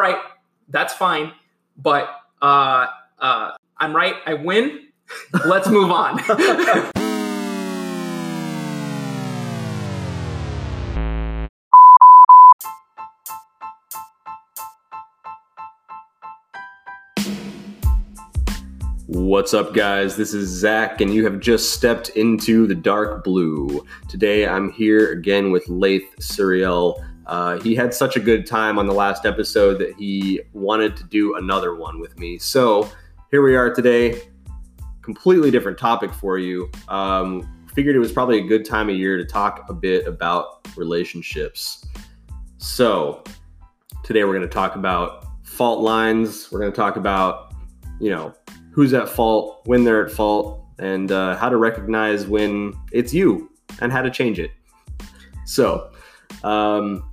right. That's fine. But uh, uh, I'm right. I win. Let's move on. What's up, guys? This is Zach, and you have just stepped into the dark blue. Today, I'm here again with Leith Suriel. Uh, he had such a good time on the last episode that he wanted to do another one with me. So, here we are today. Completely different topic for you. Um, figured it was probably a good time of year to talk a bit about relationships. So, today we're going to talk about fault lines. We're going to talk about, you know, who's at fault, when they're at fault, and uh, how to recognize when it's you and how to change it. So, um,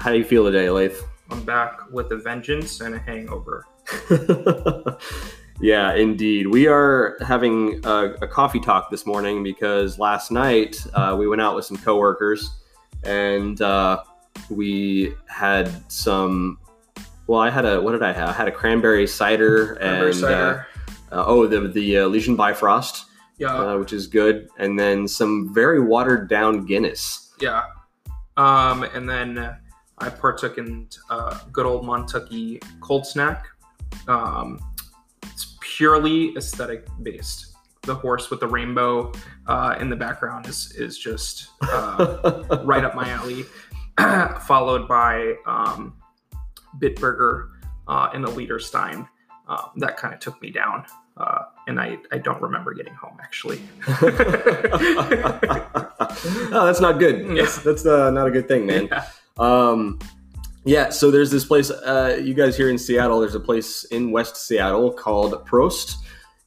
how do you feel today, Leith? I'm back with a vengeance and a hangover. yeah, indeed. We are having a, a, coffee talk this morning because last night uh, we went out with some coworkers and uh, we had some. Well, I had a what did I have? I had a cranberry cider cranberry and uh, cider. Uh, oh, the the uh, Elysian Bifrost, yeah, uh, which is good, and then some very watered down Guinness. Yeah, um, and then I partook in uh, good old Montucky cold snack. Um, it's purely aesthetic based. The horse with the rainbow uh, in the background is is just uh, right up my alley. Followed by um, Bitburger uh, in a liter Stein. Um, that kind of took me down. Uh, and I, I don't remember getting home actually. oh, that's not good. Yeah. That's, that's uh, not a good thing, man. Yeah. Um, yeah, so there's this place, uh, you guys here in Seattle, there's a place in West Seattle called Prost.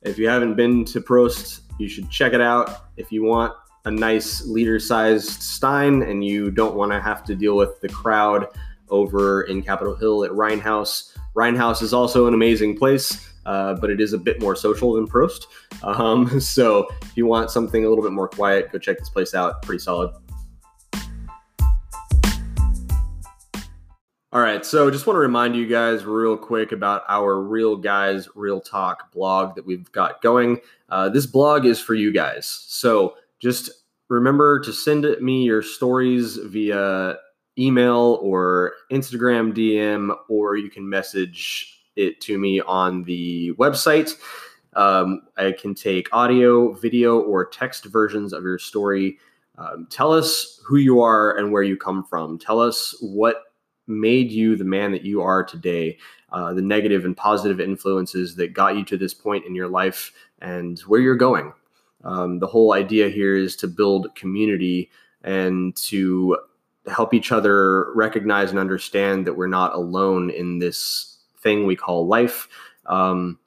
If you haven't been to Prost, you should check it out. If you want a nice liter sized Stein and you don't want to have to deal with the crowd over in Capitol Hill at Rhein Haus, Rhein Haus is also an amazing place uh, but it is a bit more social than Prost. Um, so if you want something a little bit more quiet, go check this place out. Pretty solid. All right, so just want to remind you guys real quick about our Real Guys Real Talk blog that we've got going. Uh, this blog is for you guys. So just remember to send me your stories via email or Instagram DM, or you can message it to me on the website. Um, I can take audio, video, or text versions of your story. Um, tell us who you are and where you come from. Tell us what made you the man that you are today, uh, the negative and positive influences that got you to this point in your life, and where you're going. Um, the whole idea here is to build community and to help each other recognize and understand that we're not alone in this thing we call life. Um,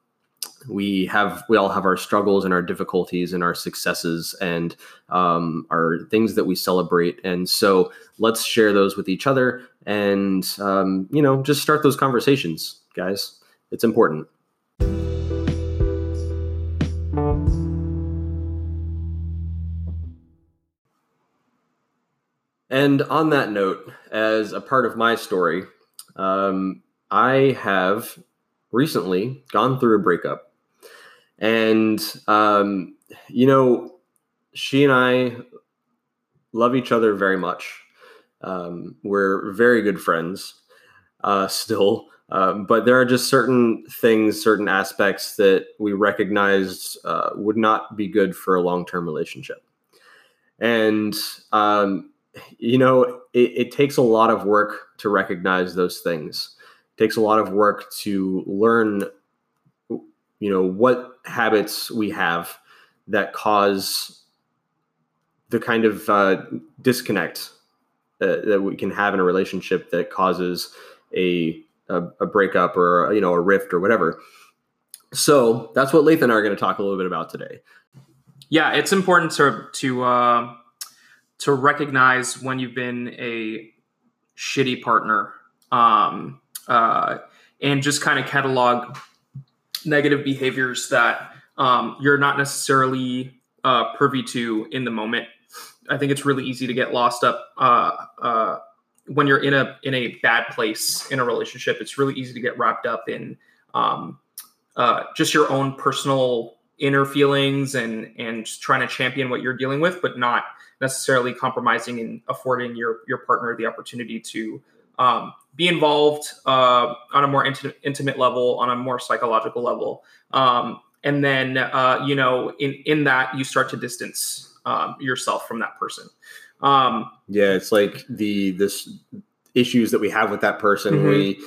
we have we all have our struggles and our difficulties and our successes and um, our things that we celebrate and so let's share those with each other and um, you know just start those conversations guys it's important and on that note as a part of my story um, I have recently gone through a breakup. And, um, you know, she and I love each other very much. Um, we're very good friends uh, still. Um, but there are just certain things, certain aspects that we recognized uh, would not be good for a long term relationship. And, um, you know, it, it takes a lot of work to recognize those things It takes a lot of work to learn you know what habits we have that cause the kind of uh, disconnect uh, that we can have in a relationship that causes a, a, a breakup or you know a rift or whatever so that's what Leith and I are going to talk a little bit about today yeah it's important to to uh, to recognize when you've been a shitty partner um, uh, and just kind of catalog negative behaviors that um, you're not necessarily uh, privy to in the moment. I think it's really easy to get lost up uh, uh, when you're in a in a bad place in a relationship, it's really easy to get wrapped up in um, uh, just your own personal inner feelings and and trying to champion what you're dealing with, but not necessarily compromising and affording your your partner the opportunity to um, be involved uh, on a more intimate, intimate level, on a more psychological level, um, and then uh, you know in in that you start to distance um, yourself from that person. Um, yeah, it's like the this issues that we have with that person. Mhm. We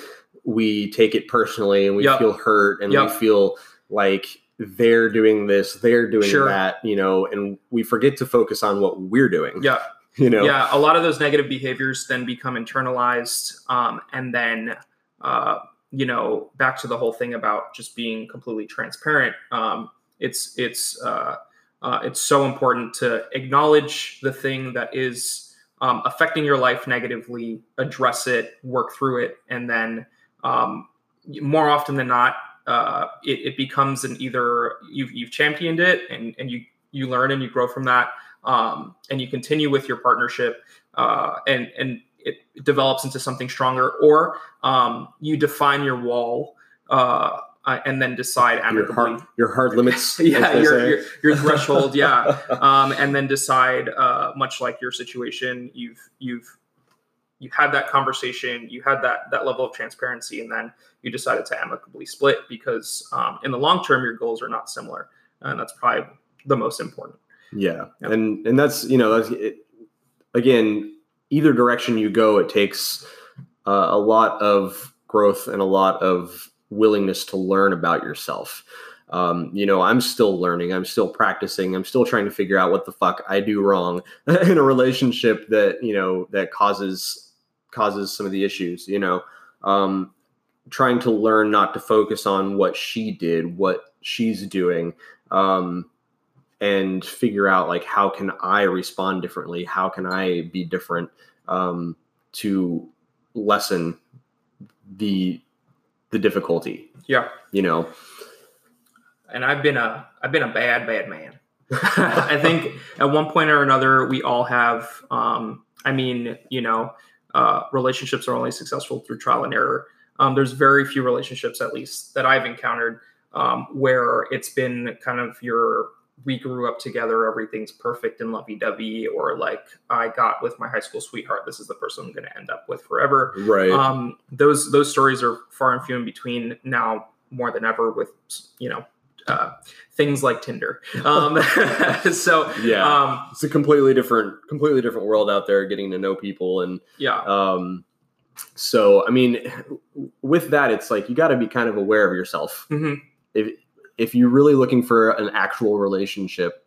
we take it personally and we Yep. feel hurt and Yep. we feel like they're doing this, they're doing Sure. that, you know, and we forget to focus on what we're doing. yeah, You know. yeah. A lot of those negative behaviors then become internalized, um, and then uh, you know back to the whole thing about just being completely transparent. Um, it's it's uh, uh, it's so important to acknowledge the thing that is um, affecting your life negatively, address it, work through it, and then um, more often than not, uh, it, it becomes an either you've you've championed it and and you you learn and you grow from that, um, and you continue with your partnership, uh, and and it develops into something stronger, or um, you define your wall. Uh, uh, and then decide Your amicably hard your hard limits. yeah your, your, your threshold yeah um, and then decide uh, much like your situation you've you've you had that conversation you had that that level of transparency and then you decided to amicably split because um, in the long term your goals are not similar and that's probably the most important Yeah. And and that's, you know, that's it, again, either direction you go, it takes uh, a lot of growth and a lot of willingness to learn about yourself. Um, you know, I'm still learning, I'm still practicing, I'm still trying to figure out what the fuck I do wrong in a relationship that, you know, that causes causes some of the issues, you know. Um trying to learn not to focus on what she did, what she's doing. Um and figure out like how can I respond differently? How can I be different um, to lessen the the difficulty? yeah. You know, and i've been a i've been a bad bad man. I think at one point or another we all have um i mean you know uh relationships are only successful through trial and error. Um there's very few relationships at least that i've encountered um where it's been kind of your we grew up together everything's perfect and lovey-dovey or like i got with my high school sweetheart this is the person i'm going to end up with forever right? um, those those stories are far and few in between now more than ever with you know uh, things like Tinder. Um, so yeah, um, it's a completely different, completely different world out there, getting to know people and yeah, um, so I mean, with that, it's like you got to be kind of aware of yourself. hmm if if you're really looking for an actual relationship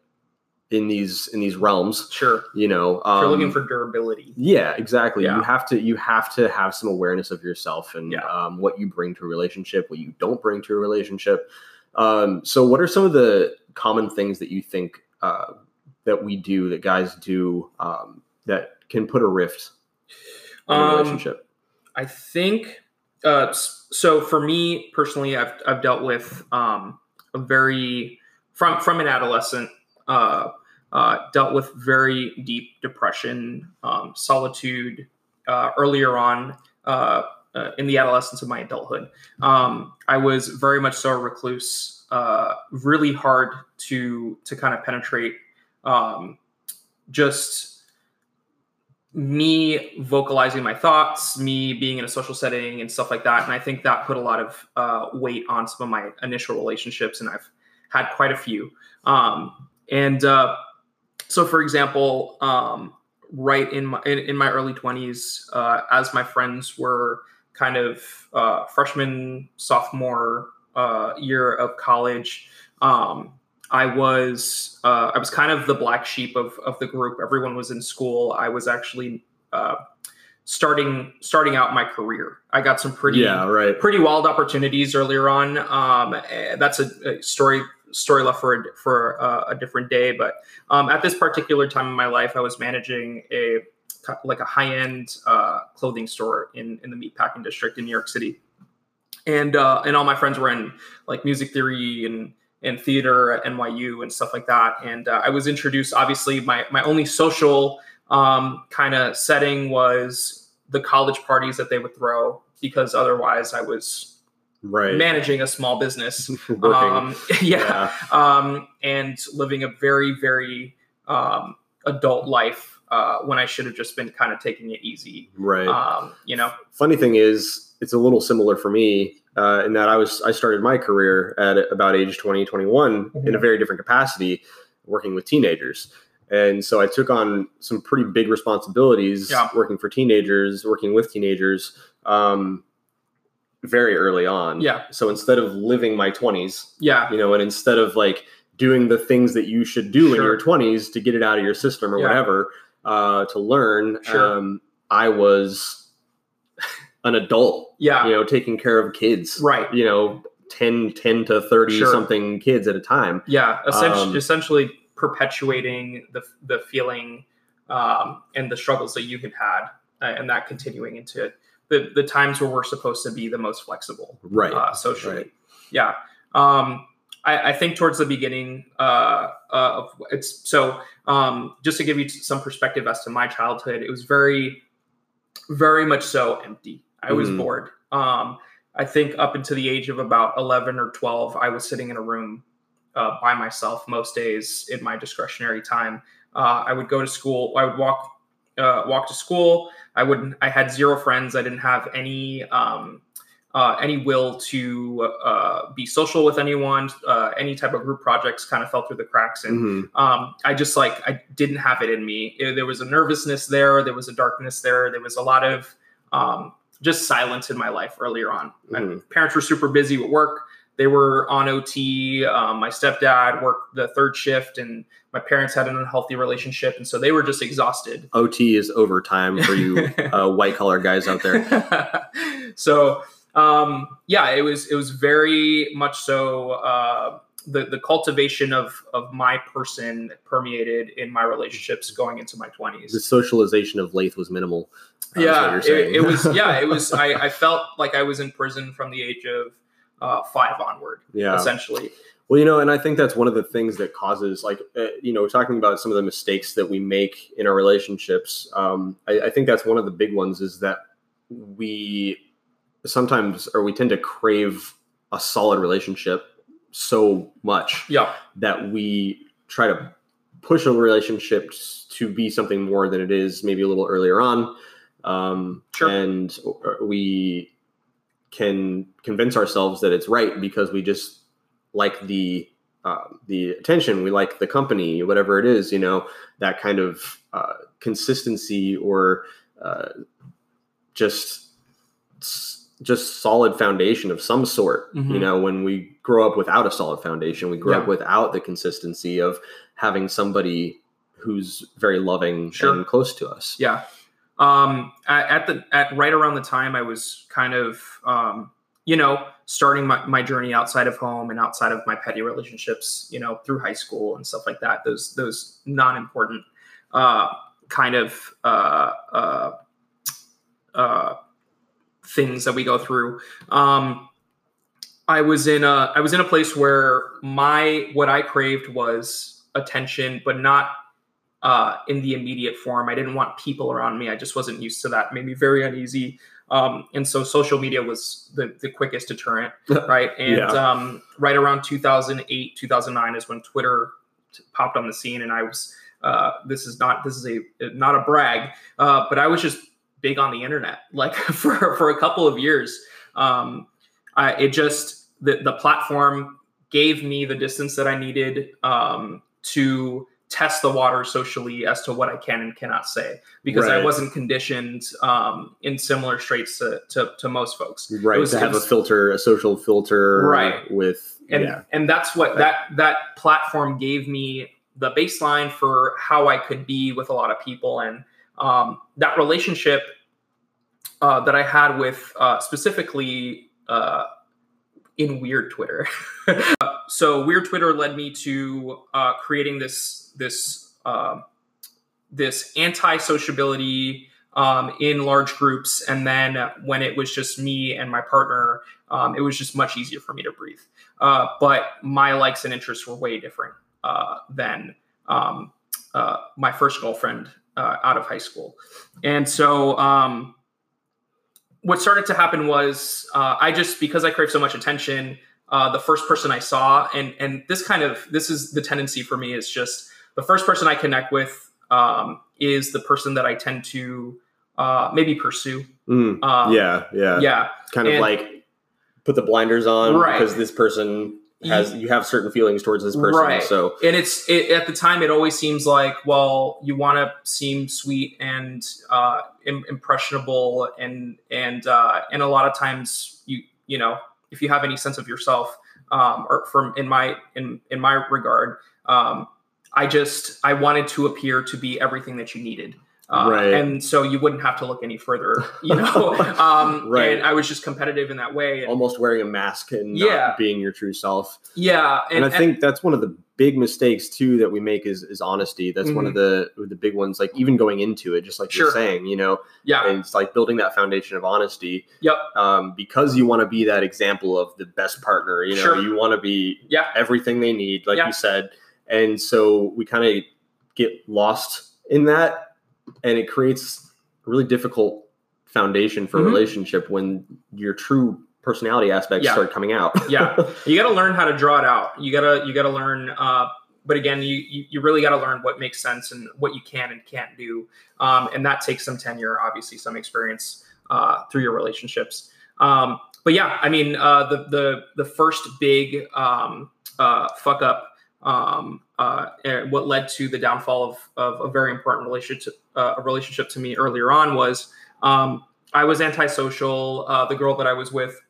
in these in these realms, sure. you know, If um, you're looking for durability. yeah, exactly. Yeah. You have to you have to have some awareness of yourself and Yeah. um, what you bring to a relationship, what you don't bring to a relationship. Um, so, what are some of the common things that you think uh, that we do, that guys do, um, that can put a rift in a Um, relationship? I think uh, so. For me personally, I've I've dealt with um, a very from from an adolescent. Uh, uh, dealt with very deep depression, um, solitude uh, earlier on uh, uh, in the adolescence of my adulthood. Um, I was very much so a recluse, uh, really hard to to kind of penetrate. Um, just me vocalizing my thoughts, me being in a social setting and stuff like that. And I think that put a lot of uh, weight on some of my initial relationships, and I've had quite a few. Um, and uh, so, for example, um, right in my in, in my early twenties, uh, as my friends were kind of uh, freshman, sophomore uh, year of college, um, I was uh, I was kind of the black sheep of of the group. Everyone was in school. I was actually uh, starting starting out my career. I got some pretty yeah, right. pretty wild opportunities earlier on. Um, eh, that's a, a story story left for a, for a, a different day. But um, at this particular time in my life, I was managing a like a high end uh, clothing store in in the meatpacking district in New York City, and uh, and all my friends were in like music theory and and theater at NYU and stuff like that. And uh, I was introduced. Obviously, my my only social um, kind of setting was the college parties that they would throw because otherwise I was right. managing a small business. Um, yeah, um, and living a very, very um, adult life uh, when I should have just been kind of taking it easy. right. Um, you know, funny thing is it's a little similar for me uh, in that i was i started my career at about age 20 21 in a Mhm. very different capacity working with teenagers and so i took on some pretty big responsibilities Yeah. working for teenagers working with teenagers um, very early on Yeah. so instead of living my 20s yeah, you know and instead of like doing the things that you should do in your 20s to get it out of your system or Yeah. whatever uh, to learn Sure. um, i was an adult yeah, you know taking care of kids right. you know 10 10 to 30 Sure. something kids at a time Yeah, essentially, Um, essentially perpetuating the the feeling um, and the struggles that you have had, uh, and that continuing into the the times where we're supposed to be the most flexible right uh, socially. right. Yeah, um, I, I think towards the beginning uh, uh, of it's so. Um, just to give you some perspective as to my childhood, it was very, very much so empty. I was Mhm. bored. Um, I think up until the age of about eleven or twelve, I was sitting in a room uh, by myself most days in my discretionary time. Uh, I would go to school. I would walk uh, walk to school. I wouldn't. I had zero friends. I didn't have any um, uh, any will to uh, be social with anyone. Uh, any type of group projects kind of fell through the cracks, and Mhm. um, I just like I didn't have it in me. It- there was a nervousness there. There was a darkness there. There was a lot of um, just silence in my life earlier on. My Mhm. parents were super busy with work. They were on OT. Um, my stepdad worked the third shift, and my parents had an unhealthy relationship, and so they were just exhausted. ot is overtime for you uh, white collar guys out there so um, yeah, it was it was very much so uh, the the cultivation of of my person permeated in my relationships going into my 20s the socialization of Leith was minimal uh, Yeah, it, it was. Yeah, it was. I, I felt like I was in prison from the age of uh, five onward, yeah essentially. Well, you know, and I think that's one of the things that causes, like, uh, you know, talking about some of the mistakes that we make in our relationships. Um, I, I think that's one of the big ones is that we sometimes, or we tend to crave a solid relationship so much Yeah, that we try to push a relationship to be something more than it is, maybe a little earlier on. Um, Sure. And we can convince ourselves that it's right because we just like the uh, the attention, we like the company, whatever it is, you know, that kind of uh, consistency or uh, just just solid foundation of some sort. You Mhm. know, when we grow up without a solid foundation, we grow up without the consistency of having somebody who's very loving Sure. and close to us. yeah. Um, at, at the at right around the time I was kind of um, you know starting my, my journey outside of home and outside of my petty relationships, you know, through high school and stuff like that. Those those non important uh, kind of uh, uh, uh, things that we go through. Um, I was in a I was in a place where my what I craved was attention, but not uh, in the immediate form. I didn't want people around me. I just wasn't used to that. It made me very uneasy. Um, and so social media was the, the quickest deterrent, right? And Yeah. um, right around 2008, 2009 is when Twitter t- popped on the scene, and I was. Uh, this is not this is a not a brag, uh, but I was just big on the internet, like for for a couple of years. Um, I, it just the the platform gave me the distance that I needed um, to test the water socially as to what I can and cannot say because I wasn't conditioned um, in similar straits to, to, to most folks. Right. to have a filter, a social filter Right. with And, yeah. and that's what that that platform gave me the baseline for how I could be with a lot of people and um, that relationship uh, that I had with uh, specifically uh, in weird Twitter. So weird Twitter led me to uh, creating this this um this anti sociability um, in large groups, and then when it was just me and my partner, um, it was just much easier for me to breathe. Uh, but my likes and interests were way different uh, than um, my first girlfriend uh, out of high school, and so um, what started to happen was uh, I just because I crave so much attention. Uh, the first person I saw, and and this kind of this is the tendency for me is just the first person I connect with um, is the person that I tend to uh, maybe pursue. Mm, Um, yeah, yeah, yeah, Kind of and- like put the blinders on Right. because this person has you have certain feelings towards this person. Right. So and it's it, at the time it always seems like well you want to seem sweet and uh, im- impressionable and and uh, and a lot of times you you know if you have any sense of yourself um, or from in my in in my regard um, I just I wanted to appear to be everything that you needed. Uh, Right. And so you wouldn't have to look any further, you know. um, Right. And I was just competitive in that way. And, almost wearing a mask and Yeah. being your true self. yeah, And, I think that's one of the big mistakes too that we make is is honesty. That's one of the the big ones. Like even going into it, just like you're Mm-hmm. Saying, you know, yeah, and it's like building that foundation of honesty. Yep. Um, because you want to be that example of the best partner. You know, Sure. you want to be Yeah. everything they need, like Yeah. you said. And so we kind of get lost in that, and it creates a really difficult foundation for Mhm. a relationship when your true personality aspects Yeah. start coming out. Yeah. you got to learn how to draw it out you gotta you gotta learn uh, but again you, you you really got to learn what makes sense and what you can and can't do um, and that takes some tenure obviously some experience uh, through your relationships um, but yeah i mean uh, the the the first big um, uh, fuck up um, uh, what led to the downfall of, of a very important relationship uh, a relationship to me earlier on was um, i was antisocial. Uh, the girl that i was with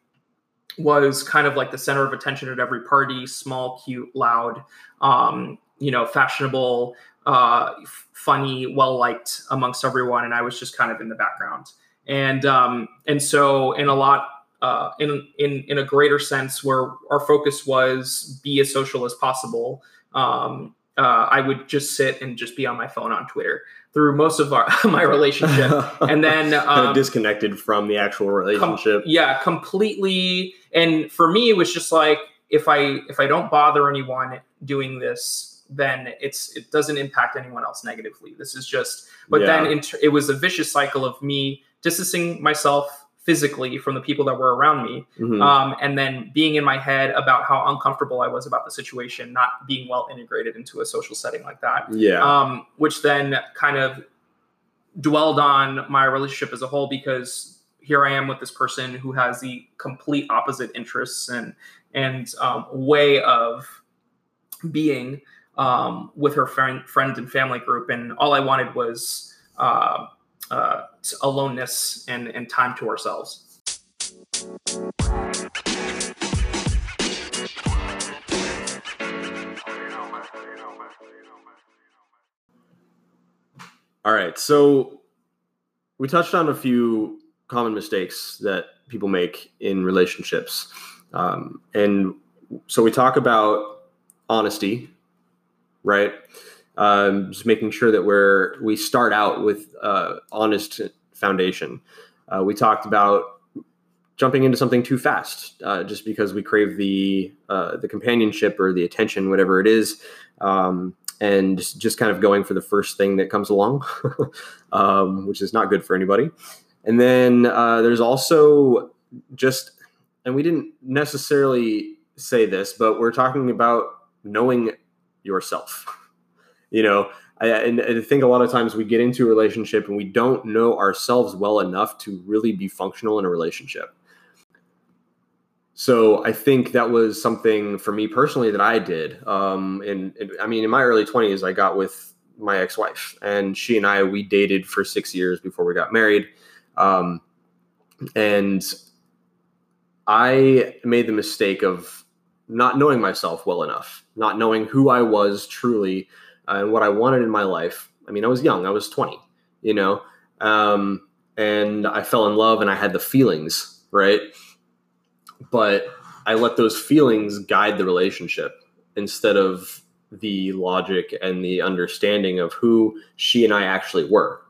was kind of like the center of attention at every party small cute loud um, you know fashionable uh, funny well liked amongst everyone. And i was just kind of in the background. And um, and so in a lot uh, in in in a greater sense where our focus was be as social as possible um, uh, i would just sit and just be on my phone on twitter through most of our my relationship and then kind um, of disconnected from the actual com- relationship. yeah, completely. And for me, it was just like if I if I don't bother anyone doing this, then it's it doesn't impact anyone else negatively. This is just. But Yeah. then it was a vicious cycle of me distancing myself physically from the people that were around me, Mhm. um, and then being in my head about how uncomfortable I was about the situation, not being well integrated into a social setting like that yeah. um, which then kind of dwelled on my relationship as a whole because here I am with this person who has the complete opposite interests and and um, way of being um, with her friend friend and family group, and all I wanted was uh, uh, aloneness and and time to ourselves. All right. So we touched on a few common mistakes that people make in relationships. Um, and so we talk about honesty, right? Um, just making sure that we're we start out with uh, honest foundation. Uh, we talked about jumping into something too fast, uh, just because we crave the uh, the companionship or the attention, whatever it is, um, and just, kind of going for the first thing that comes along, um, which is not good for anybody. And then uh, there's also just, and we didn't necessarily say this, but we're talking about knowing yourself. You know, I, and I think a lot of times we get into a relationship and we don't know ourselves well enough to really be functional in a relationship. So I think that was something for me personally that I did. Um, and, and I mean, in my early 20s, I got with my ex-wife, and she and I we dated for six years before we got married. Um, and I made the mistake of not knowing myself well enough, not knowing who I was truly uh, and what I wanted in my life. I mean, I was young, I was 20, you know, um, and I fell in love and I had the feelings, right? But I let those feelings guide the relationship instead of the logic and the understanding of who she and I actually were.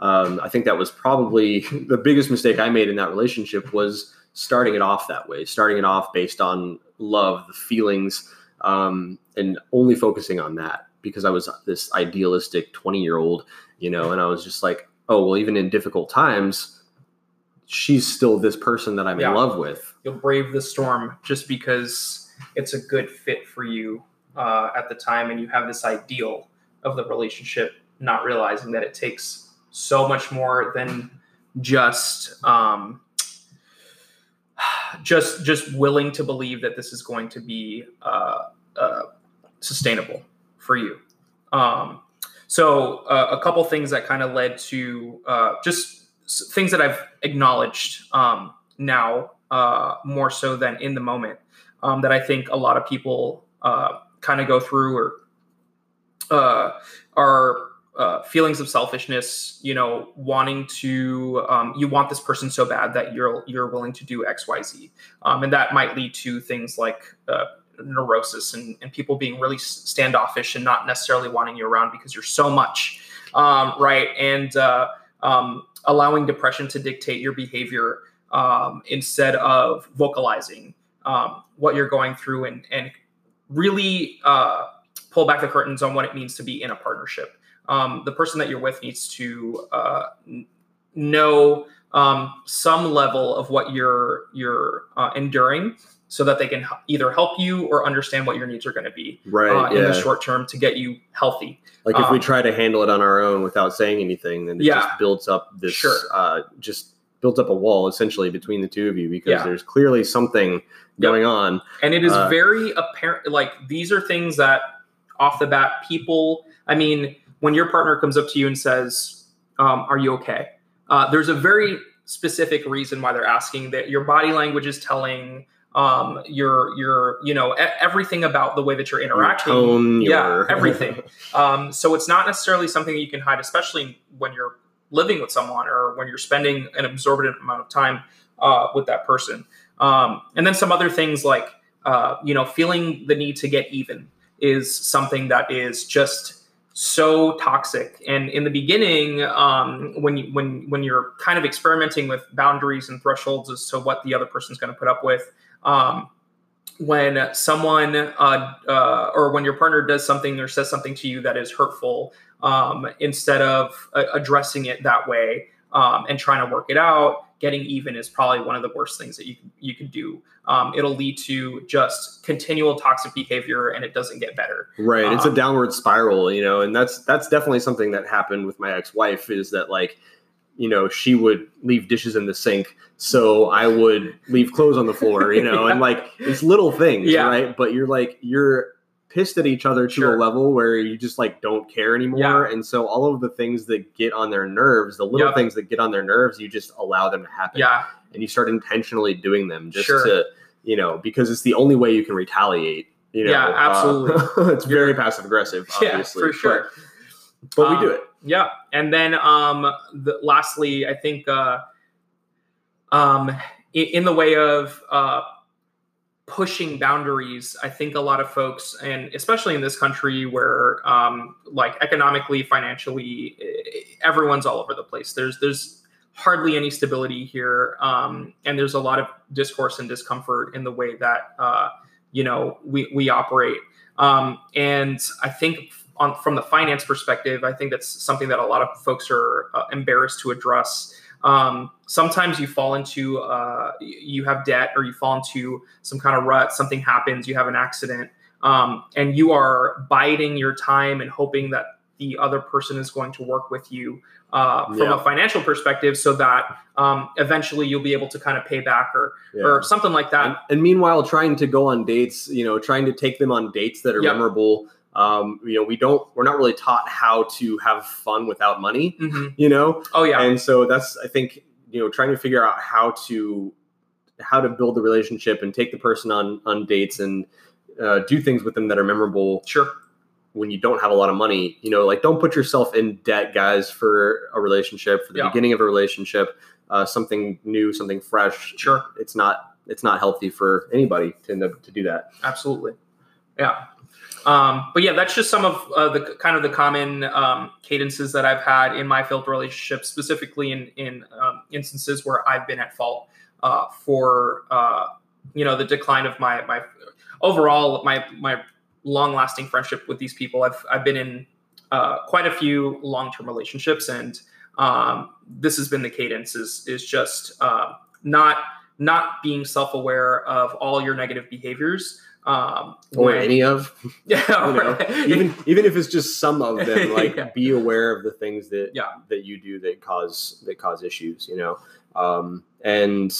Um, I think that was probably the biggest mistake I made in that relationship was starting it off that way, starting it off based on love, the feelings, um, and only focusing on that because I was this idealistic 20 year old, you know, and I was just like, oh, well, even in difficult times, she's still this person that I'm Yeah. in love with. you'll brave the storm just because it's a good fit for you uh, at the time and you have this ideal of the relationship not realizing that it takes so much more than just um, just just willing to believe that this is going to be uh, uh, sustainable for you um, so uh, a couple things that kind of led to uh, just things that i've acknowledged um, now uh, more so than in the moment um, that I think a lot of people uh, kind of go through or uh, are uh, feelings of selfishness. You know, wanting to um, you want this person so bad that you're you're willing to do X Y Z, um, and that might lead to things like. Neurosis and, and people being really standoffish and not necessarily wanting you around because you're so much um, right and uh, um, allowing depression to dictate your behavior um, instead of vocalizing um, what you're going through and, and really uh, pull back the curtains on what it means to be in a partnership. Um, the person that you're with needs to uh, know um, some level of what you're you're uh, enduring, so that they can either help you or understand what your needs are going to be Right. uh, in yeah. the short term to get you healthy. like if we um, try to handle it on our own without saying anything, then it Yeah. just builds up this Sure. uh, just builds up a wall essentially between the two of you because Yeah. there's clearly something going on. and it is Uh, very apparent like these are things that off the bat people i mean when your partner comes up to you and says um, are you okay uh, there's a very specific reason why they're asking that your body language is telling um, your your you know everything about the way that you're Your interacting. tone, yeah your- everything. Um, so it's not necessarily something that you can hide especially when you're living with someone or when you're spending an absorbent amount of time uh, with that person. Um, and then some other things like uh, you know feeling the need to get even is something that is just so toxic. And in the beginning um, when you when when you're kind of experimenting with boundaries and thresholds as to what the other person's going to put up with um, when someone uh, uh, or when your partner does something or says something to you that is hurtful um, instead of uh, addressing it that way um, and trying to work it out getting even is probably one of the worst things that you can, you can do um, it'll lead to just continual toxic behavior and it doesn't get better Right. It's a Um, downward spiral, you know, and that's that's definitely something that happened with my ex-wife is that like, you know, she would leave dishes in the sink, so I would leave clothes on the floor, you know, and like it's little things, Yeah. right? But you're like you're pissed at each other to Sure. a level where you just like don't care anymore. Yeah. And so all of the things that get on their nerves, the little Yep. things that get on their nerves, you just allow them to happen. yeah And you start intentionally doing them just Sure. to, you know, because it's the only way you can retaliate. You know, Yeah, Uh, absolutely. it's very passive aggressive, yeah for sure But, but Um, we do it. Yeah, and then um, the, lastly, I think uh, um, in, in the way of uh, pushing boundaries, I think a lot of folks, and especially in this country where um, like economically, financially, everyone's all over the place. There's there's hardly any stability here, um, and there's a lot of discourse and discomfort in the way that uh, you know we we operate. Um, and I think on from the finance perspective, I think that's something that a lot of folks are uh, embarrassed to address. Um, sometimes you fall into uh, you have debt or you fall into some kind of rut. Something happens, you have an accident, um, and you are biding your time and hoping that the other person is going to work with you uh, from Yeah. a financial perspective, so that um, eventually you'll be able to kind of pay back or Yeah. or something like that. and, and meanwhile, trying to go on dates, you know, trying to take them on dates that are Yep. memorable. Um, you know, we don't, we're not really taught how to have fun without money, Mhm. you know? Oh yeah, And so that's, I think, you know, trying to figure out how to, how to build the relationship and take the person on, on dates and uh, do things with them that are memorable sure. when you don't have a lot of money, you know, like don't put yourself in debt, guys, for a relationship, for the Yeah. beginning of a relationship, uh, something new, something fresh. Sure. It's not, it's not healthy for anybody to end up to do that. absolutely yeah um, but yeah that's just some of uh, the kind of the common um, cadences that i've had in my failed relationships specifically in in um, instances where i've been at fault uh, for uh, you know the decline of my my overall my my long lasting friendship with these people. I've i've been in uh, quite a few long term relationships and um, this has been the cadence is is just uh, not not being self-aware of all your negative behaviors um, or when- any of. Yeah you know, even even if it's just some of them like Yeah. be aware of the things that Yeah. that you do that cause that cause issues you know? Um and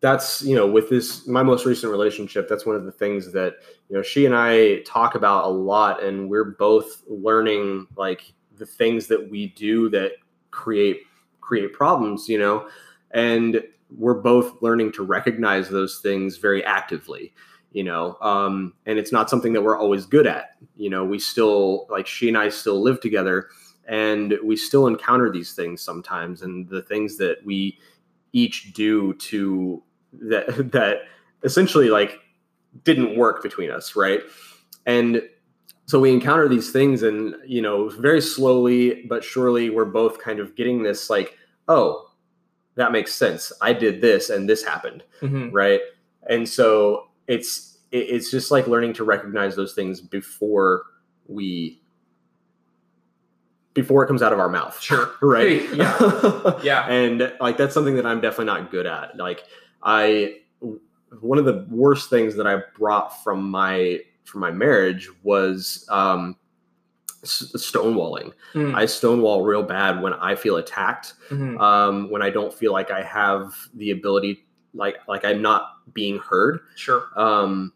that's you know with this my most recent relationship that's one of the things that you know she and i talk about a lot and we're both learning like the things that we do that create create problems you know? And we're both learning to recognize those things very actively you know um, and it's not something that we're always good at. You know we still like she and i still live together and we still encounter these things sometimes and the things that we each do to that that essentially like didn't work between us right? And so we encounter these things and you know very slowly but surely we're both kind of getting this like oh that makes sense i did this and this happened Mhm. right and so it's it's just like learning to recognize those things before we before it comes out of our mouth Sure. right Yeah. Yeah. and like that's something that i'm definitely not good at like i one of the worst things that i brought from my from my marriage was um stonewalling Mm. i stonewall real bad when i feel attacked Mhm. um, when I don't feel like I have the ability, like like I'm not being heard, Sure. um,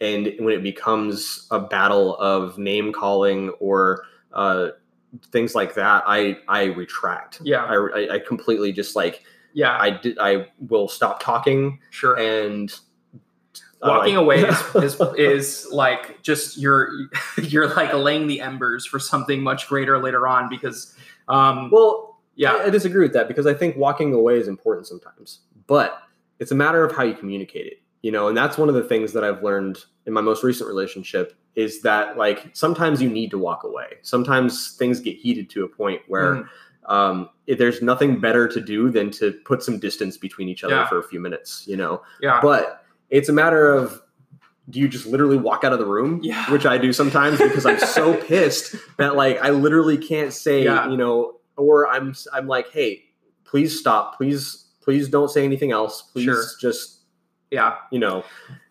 and when it becomes a battle of name calling or uh, things like that, I I retract. Yeah. I, I, completely just like Yeah. I did I will stop talking sure. and Walking like- away is, is is like just you're you're like laying the embers for something much greater later on because um well yeah I, I disagree with that because I think walking away is important sometimes, but it's a matter of how you communicate it, you know, and that's one of the things that I've learned in my most recent relationship is that like sometimes you need to walk away. Sometimes things get heated to a point where Mhm. um, there's nothing better to do than to put some distance between each other Yeah. for a few minutes, you know. yeah But it's a matter of do you just literally walk out of the room? Yeah. Which I do sometimes because I'm so pissed that like I literally can't say, Yeah. you know, or I'm I'm like, hey, please stop, please, please don't say anything else, please Sure. just yeah you know,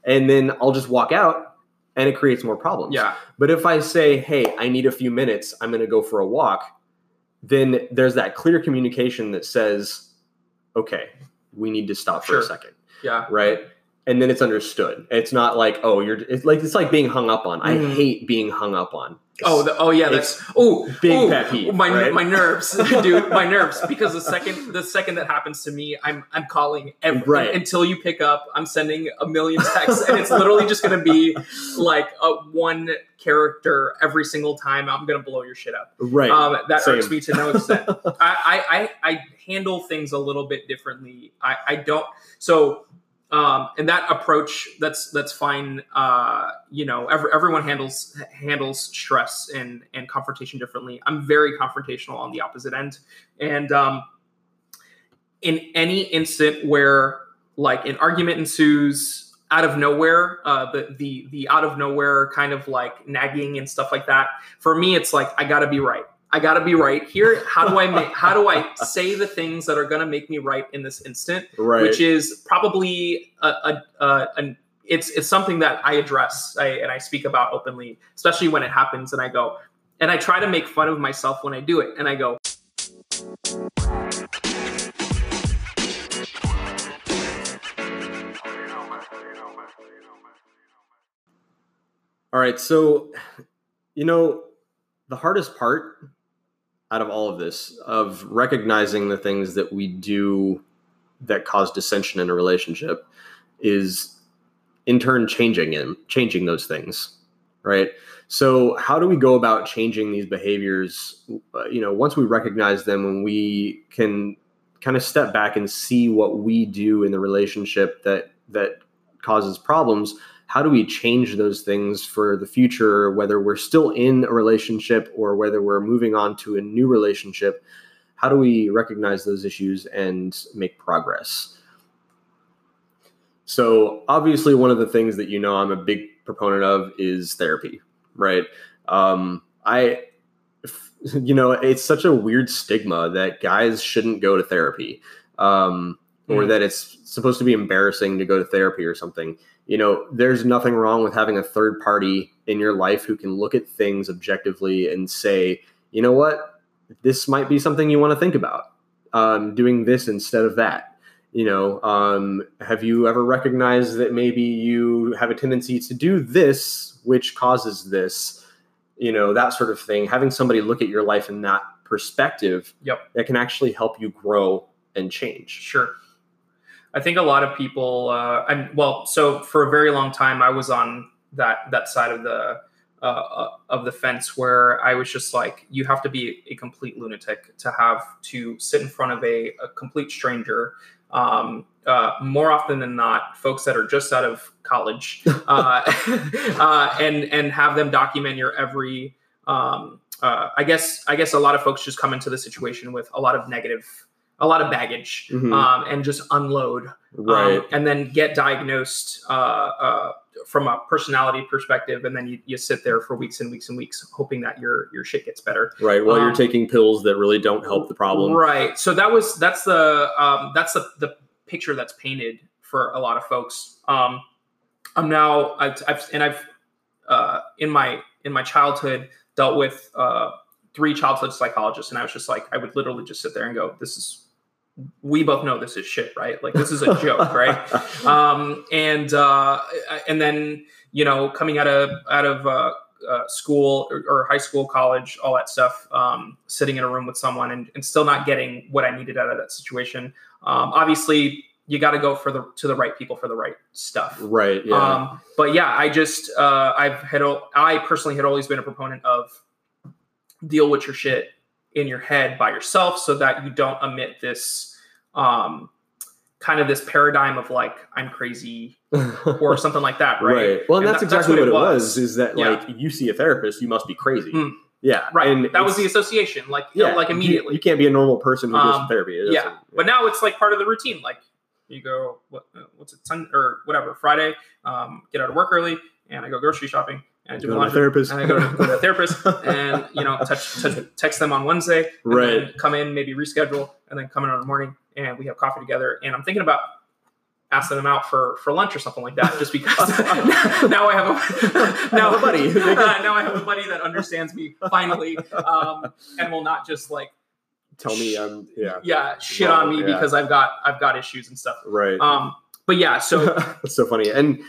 and then I'll just walk out, and it creates more problems. yeah But if I say, hey, I need a few minutes, I'm going to go for a walk, then there's that clear communication that says, okay, we need to stop for a second yeah right? And then it's understood. It's not like, oh, you're. It's like it's like being hung up on. I Mhm. hate being hung up on. oh the, oh yeah that's oh big oh, pet peeve, my right? my nerves dude my nerves because the second the second that happens to me i'm i'm calling every, Right. until you pick up i'm sending a million texts and it's literally just gonna be like a one character every single time i'm gonna blow your shit up Right. um, that Same. irks me to no extent. I, I, I, I handle things a little bit differently. I, I don't so um, and that approach that's that's fine. Uh, you know, every, everyone handles handles stress and and confrontation differently. I'm very confrontational on the opposite end, and um, in any instant where like an argument ensues out of nowhere, uh, the the the out of nowhere kind of like nagging and stuff like that. For me, it's like I gotta be right. I gotta be right here. How do I make? How do I say the things that are gonna make me right in this instant? right. Which is probably a, a, a an it's it's something that I address I, and I speak about openly, especially when it happens. And I go and I try to make fun of myself when I do it. And I go, all right. So, you know, the hardest part out of all of this, of recognizing the things that we do that cause dissension in a relationship, is in turn changing him, changing those things, right? So, how do we go about changing these behaviors? Uh, you know, once we recognize them, when we can kind of step back and see what we do in the relationship that that causes problems. How do we change those things for the future, whether we're still in a relationship or whether we're moving on to a new relationship? How do we recognize those issues and make progress? So, obviously, one of the things that you know I'm a big proponent of is therapy, right? Um, I, you know, it's such a weird stigma that guys shouldn't go to therapy, um, or Mm. that it's supposed to be embarrassing to go to therapy or something. You know, there's nothing wrong with having a third party in your life who can look at things objectively and say, you know what, this might be something you want to think about, um, doing this instead of that. You know, um, have you ever recognized that maybe you have a tendency to do this, which causes this? you know that sort of thing having somebody look at your life in that perspective Yep. that can actually help you grow and change Sure. I think a lot of people, uh, and well, so for a very long time, I was on that that side of the uh, uh, of the fence where I was just like, you have to be a complete lunatic to have to sit in front of a, a complete stranger. Um, uh, more often than not, folks that are just out of college, uh, uh, and and have them document your every. Um, uh, I guess I guess a lot of folks just come into the situation with a lot of negative, a lot of baggage, Mhm. um, and just unload, right um, and then get diagnosed uh, uh, from a personality perspective, and then you, you sit there for weeks and weeks and weeks, hoping that your your shit gets better. right while you're um, taking pills that really don't help the problem Right. So that was that's the um, that's the, the picture that's painted for a lot of folks. Um, I'm now I've, I've and I've uh, in my in my childhood dealt with uh, three childhood psychologists, and I was just like I would literally just sit there and go, "This is." We both know this is shit, right? Like this is a joke, right? um, and uh, and then you know coming out of out of uh, uh, school or, or high school, college, all that stuff, um, sitting in a room with someone and, and still not getting what I needed out of that situation. Um, obviously, you got to go for the to the right people for the right stuff. right yeah Um, but yeah, I just uh, I've had I personally had always been a proponent of deal with your shit in your head by yourself so that you don't emit this um, kind of this paradigm of like I'm crazy or something like that, right? right well and, that's that- that's exactly what what, it was. was. is that Yeah. like you see a therapist you must be crazy Hmm. yeah Right. and that was the association, like yeah like immediately. you, can't be a normal person who goes to Um, therapy It yeah, but now it's like part of the routine. Like you go, what, uh, what's it, Sun or whatever, Friday, um, get out of work early, and I go grocery shopping, and I do Go to my a therapist and I go to, go to a therapist, and you know, touch, touch, text them on Wednesday, and Right. then come in, maybe reschedule, and then come in on the morning, and we have coffee together. And I'm thinking about asking them out for for lunch or something like that, just because now I have a now Have a buddy. now I have a buddy that understands me finally, um, and will not just like tell me i'm yeah yeah shit Well, on me yeah. because I've got I've got issues and stuff. right Um, but yeah, so That's so funny, and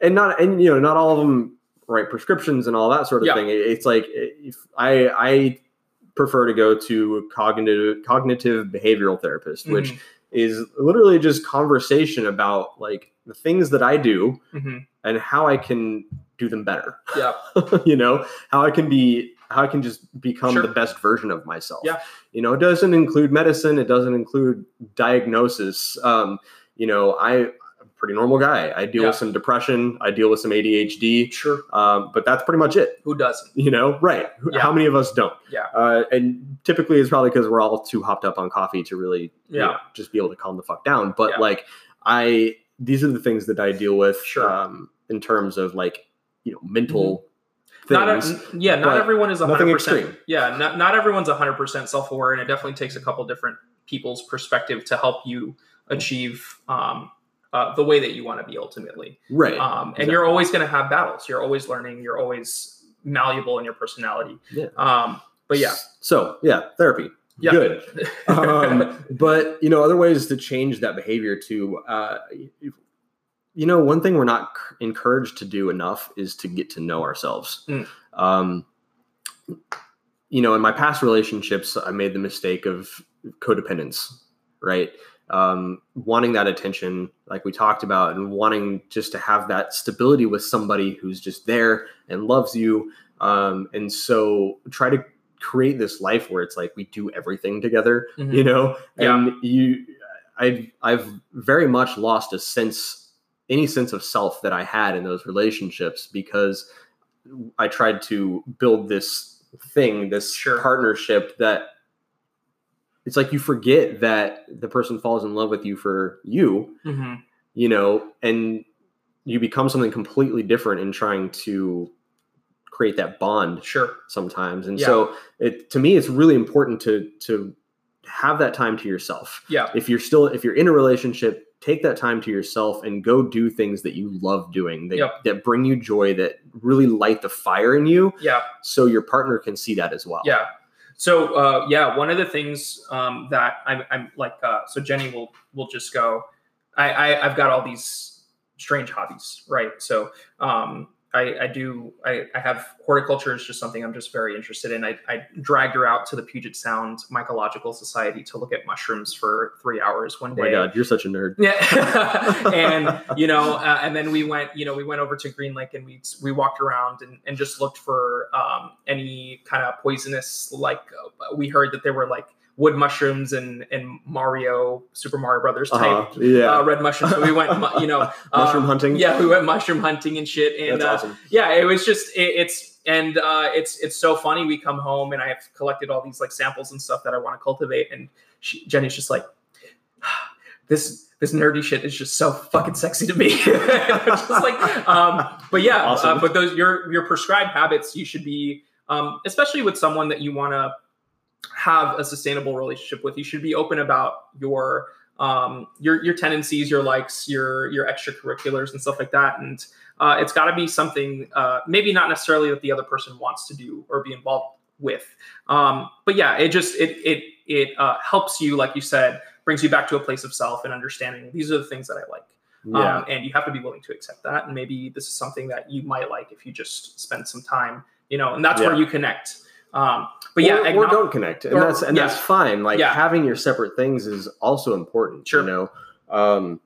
and not and you know not all of them write prescriptions and all that sort of Yeah. thing. It- It's like if I I prefer to go to cognitive cognitive behavioral therapist, which Mhm, is literally just conversation about like the things that I do mhm, and how I can do them better. yeah, you know how I can be how I can just become Sure. the best version of myself. Yeah. You know, it doesn't include medicine. It doesn't include diagnosis. Um, you know, I, pretty normal guy. I deal Yeah. with some depression. I deal with some ADHD. sure. Um, but that's pretty much it. Who doesn't? You know, right? Yeah. How many of us don't? Yeah. Uh, and typically, it's probably because we're all too hopped up on coffee to really, you Yeah. know, just be able to calm the fuck down. But Yeah. like, I these are the things that I deal with. Sure. Um, in terms of like, you know, mental Not a, things. yeah, not everyone is nothing hundred percent. extreme. Yeah, not not everyone's hundred percent self aware, and it definitely takes a couple different people's perspective to help you achieve um, uh, the way that you want to be ultimately. right. Um, and you're always going to have battles. You're always learning. You're always malleable in your personality. Yeah. Um, but yeah, So yeah, therapy. yeah. Good. Um, but you know, other ways to change that behavior to, uh, you know, one thing we're not c- encouraged to do enough is to get to know ourselves. Mm. Um, you know, in my past relationships, I made the mistake of codependence, right? Um, wanting that attention, like we talked about, and wanting just to have that stability with somebody who's just there and loves you. Um, and so try to create this life where it's like we do everything together, Mhm. you know, Yeah. and you, I've, I've very much lost a sense, any sense of self that I had in those relationships because I tried to build this thing, this Sure. partnership that it's like you forget that the person falls in love with you for you, Mhm. you know, and you become something completely different in trying to create that bond Sure. sometimes. And Yeah. so it to me it's really important to to have that time to yourself. Yeah. If you're still if you're in a relationship, take that time to yourself and go do things that you love doing that, Yep. that bring you joy that really light the fire in you Yeah. so your partner can see that as well. Yeah. So uh, yeah, one of the things um, that I'm, I'm like, uh, so Jenny will will just go. I, I I've got all these strange hobbies, right? So um, I, I do I, I have horticulture is just something I'm just very interested in. I, I dragged her out to the Puget Sound Mycological Society to look at mushrooms for three hours one day. Oh my god, you're such a nerd. Yeah, and you know, uh, and then we went, you know, we went over to Green Lake and we we walked around and, and just looked for um, any kind of poisonous. Like uh, we heard that there were like wood mushrooms and and Mario Super Mario Brothers type Uh-huh. Yeah. uh, red mushrooms. So we went, you know, Mushroom um, hunting. Yeah, we went mushroom hunting and shit. And That's uh, awesome. yeah, it was just it, it's and uh, it's it's so funny. We come home and I have collected all these like samples and stuff that I want to cultivate, and she, Jenny's just like, this this nerdy shit is just so fucking sexy to me. just like, um, but yeah, Awesome. uh, but those your your prescribed habits you should be, um, especially with someone that you want to have a sustainable relationship with. You should be open about your um, your your tendencies, your likes, your your extracurriculars and stuff like that. And uh, it's got to be something, uh, maybe not necessarily that the other person wants to do or be involved with. Um, but yeah, it just it it it uh, helps you, like you said, brings you back to a place of self and understanding. These are the things that I like. Yeah. Um, and you have to be willing to accept that. And maybe this is something that you might like if you just spend some time, you know, and that's where you connect. Um, but yeah, or, or don't connect, and or- that's and yeah. that's fine. Like Yeah. having your separate things is also important. Sure. You know, um,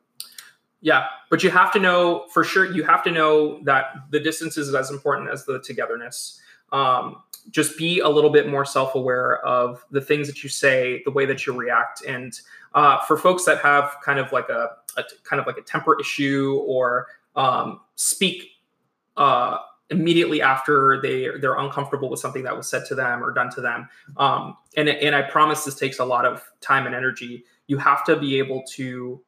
Yeah, but you have to know for sure. You have to know that the distance is as important as the togetherness. Um, just be a little bit more self-aware of the things that you say, the way that you react, and uh, for folks that have kind of like a, a kind of like a temper issue or um, speak uh, immediately after they they're uncomfortable with something that was said to them or done to them. Um, and and I promise this takes a lot of time and energy. You have to be able to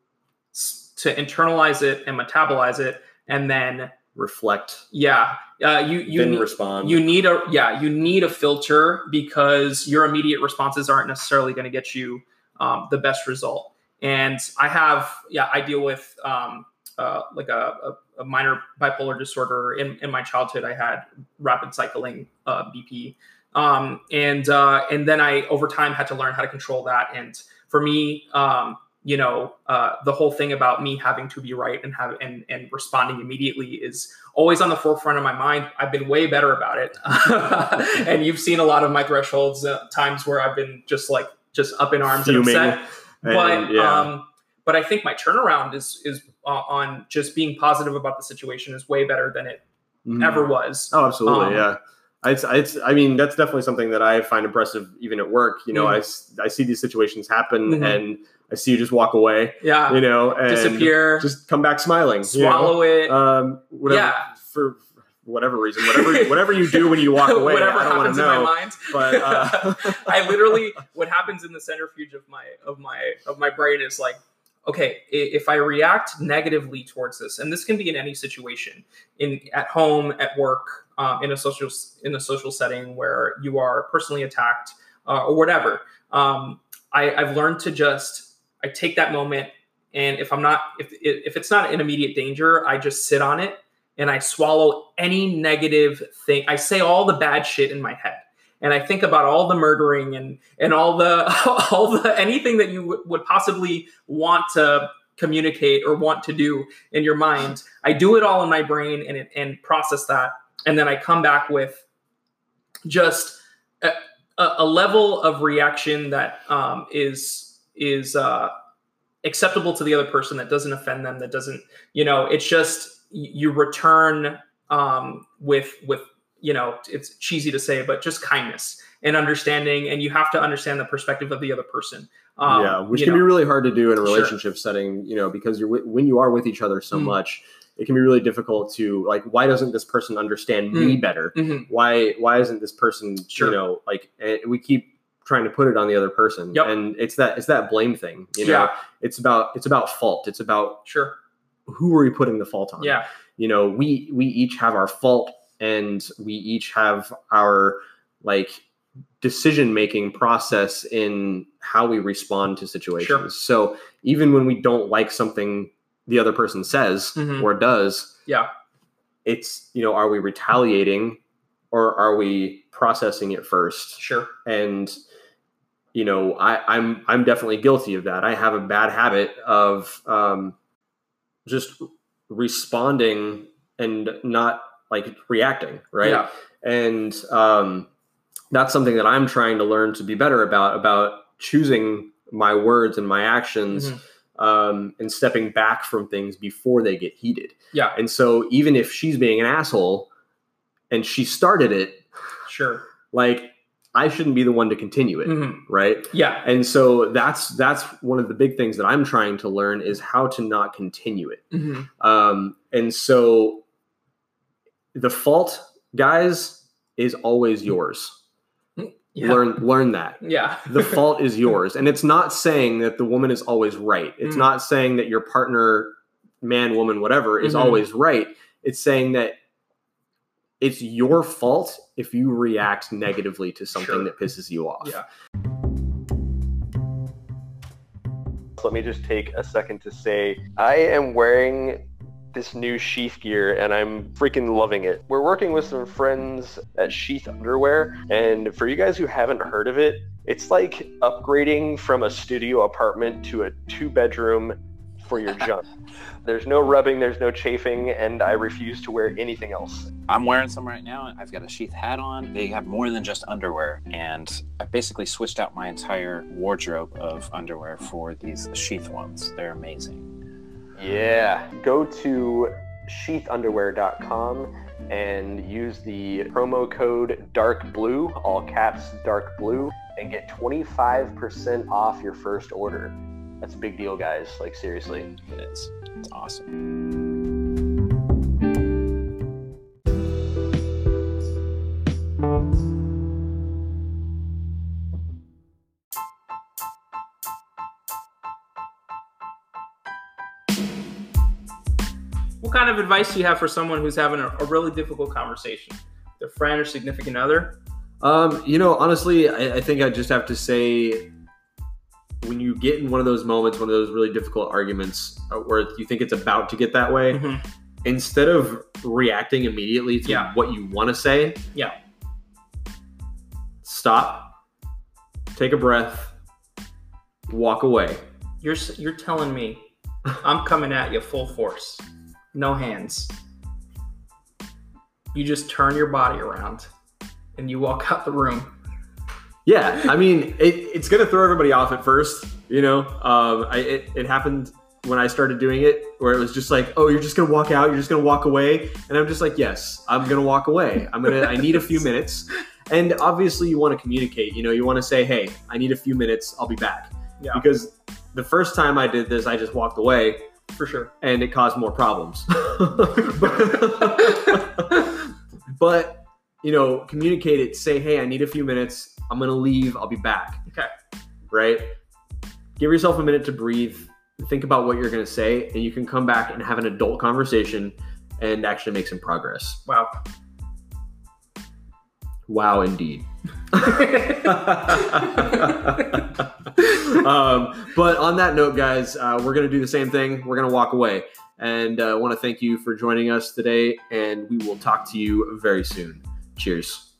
to internalize it and metabolize it, and then reflect, yeah, uh, you you then need, respond. you need a yeah you need a filter because your immediate responses aren't necessarily going to get you um, the best result. And I have yeah I deal with um, uh, like a, a, a minor bipolar disorder. In, in my childhood, I had rapid cycling uh, BP, um, and uh, and then I over time had to learn how to control that. And for me, um, you know, uh, the whole thing about me having to be right and have and and responding immediately is always on the forefront of my mind. I've been way better about it, and you've seen a lot of my thresholds uh, times where I've been just like just up in arms Fuming. and upset. And, but yeah. um, but I think my turnaround is is uh, on just being positive about the situation is way better than it Mhm. ever was. Oh, absolutely. Um, yeah. It's, it's, I mean, that's definitely something that I find impressive even at work. You know, Mhm. I I see these situations happen Mhm. and I see you just walk away, Yeah, you know, and disappear, just come back smiling. you know? swallow it. Um, whatever, Yeah. for whatever reason, whatever, whatever you do when you walk away, whatever I don't want happens to in my know. mind. But, uh, I literally, what happens in the centrifuge of my of my of my brain is like, okay, if I react negatively towards this, and this can be in any situation, in at home, at work, um, in a social in a social setting where you are personally attacked uh, or whatever, um, I, I've learned to just I take that moment, and if I'm not if if it's not an immediate danger, I just sit on it and I swallow any negative thing. I say all the bad shit in my head and I think about all the murdering and and all the all the anything that you w- would possibly want to communicate or want to do in your mind. I do it all in my brain and and process that, and then I come back with just a, a a level of reaction that um, is is uh, acceptable to the other person that doesn't offend them that doesn't you know it's just you return um, with with you know it's cheesy to say but just kindness and understanding and you have to understand the perspective of the other person um, yeah, which can know. be really hard to do in a Sure. relationship setting, you know, because you're when you are with each other so Mm. much, it can be really difficult to like, why doesn't this person understand me better? Mhm. Why why isn't this person, Sure. you know, like we keep trying to put it on the other person, Yep. and it's that it's that blame thing, you know. Yeah. It's about it's about fault. It's about sure who are we putting the fault on? yeah you know, we we each have our fault and we each have our like decision making process in how we respond to situations. Sure. So even when we don't like something the other person says Mhm. or does, Yeah. it's you know, are we retaliating or are we processing it first? Sure. and you know I, i'm i'm definitely guilty of that i have a bad habit of um, just responding and not like reacting right Yeah. and um, that's something that i'm trying to learn to be better about about choosing my words and my actions Mhm. um, and stepping back from things before they get heated Yeah. and so even if she's being an asshole and she started it Sure. like I shouldn't be the one to continue it, Mhm. right? Yeah. And so that's that's one of the big things that I'm trying to learn is how to not continue it. Mhm. Um, and so the fault, guys, is always yours. Yeah. Learn learn that. Yeah. The fault is yours, and it's not saying that the woman is always right. It's Mm. not saying that your partner, man, woman, whatever, is Mhm. always right. It's saying that it's your fault if you react negatively to something Sure. that pisses you off. Yeah. Let me just take a second to say I am wearing this new Sheath gear and I'm freaking loving it. We're working with some friends at Sheath Underwear, and for you guys who haven't heard of it, it's like upgrading from a studio apartment to a two bedroom for your junk. There's no rubbing, there's no chafing, and I refuse to wear anything else. I'm wearing some right now. I've got a sheath hat on. They have more than just underwear. And I basically switched out my entire wardrobe of underwear for these sheath ones. They're amazing. Yeah. Go to sheathunderwear.com and use the promo code dark blue, all caps dark blue, and get 25% off your first order. That's a big deal, guys. Like, seriously. It is. It's awesome. Kind of advice do you have for someone who's having a, a really difficult conversation? Their friend or significant other? Um, you know, honestly, I, I think I just have to say when you get in one of those moments, one of those really difficult arguments uh, where you think it's about to get that way, Mhm. instead of reacting immediately to Yeah. what you want to say, Yeah. stop, take a breath, walk away. You're you're telling me I'm coming at you full force, no hands. You just turn your body around and you walk out the room. Yeah, I mean, it, it's gonna throw everybody off at first. You know, um, I, it, it happened when I started doing it, where it was just like, oh, you're just gonna walk out, you're just gonna walk away, and I'm just like, yes, I'm gonna walk away. I'm gonna, I need a few minutes, and obviously you want to communicate. You know, you want to say, hey, I need a few minutes, I'll be back. Yeah. Because the first time I did this, I just walked away, For sure. and it caused more problems. but you know, communicate it. Say, hey, I need a few minutes. I'm gonna leave. I'll be back. Okay. Right. Give yourself a minute to breathe. Think about what you're gonna say, and you can come back and have an adult conversation and actually make some progress. Wow. Wow, indeed. um, but on that note, guys, uh, we're going to do the same thing. We're going to walk away. And I uh, want to thank you for joining us today, and we will talk to you very soon. Cheers.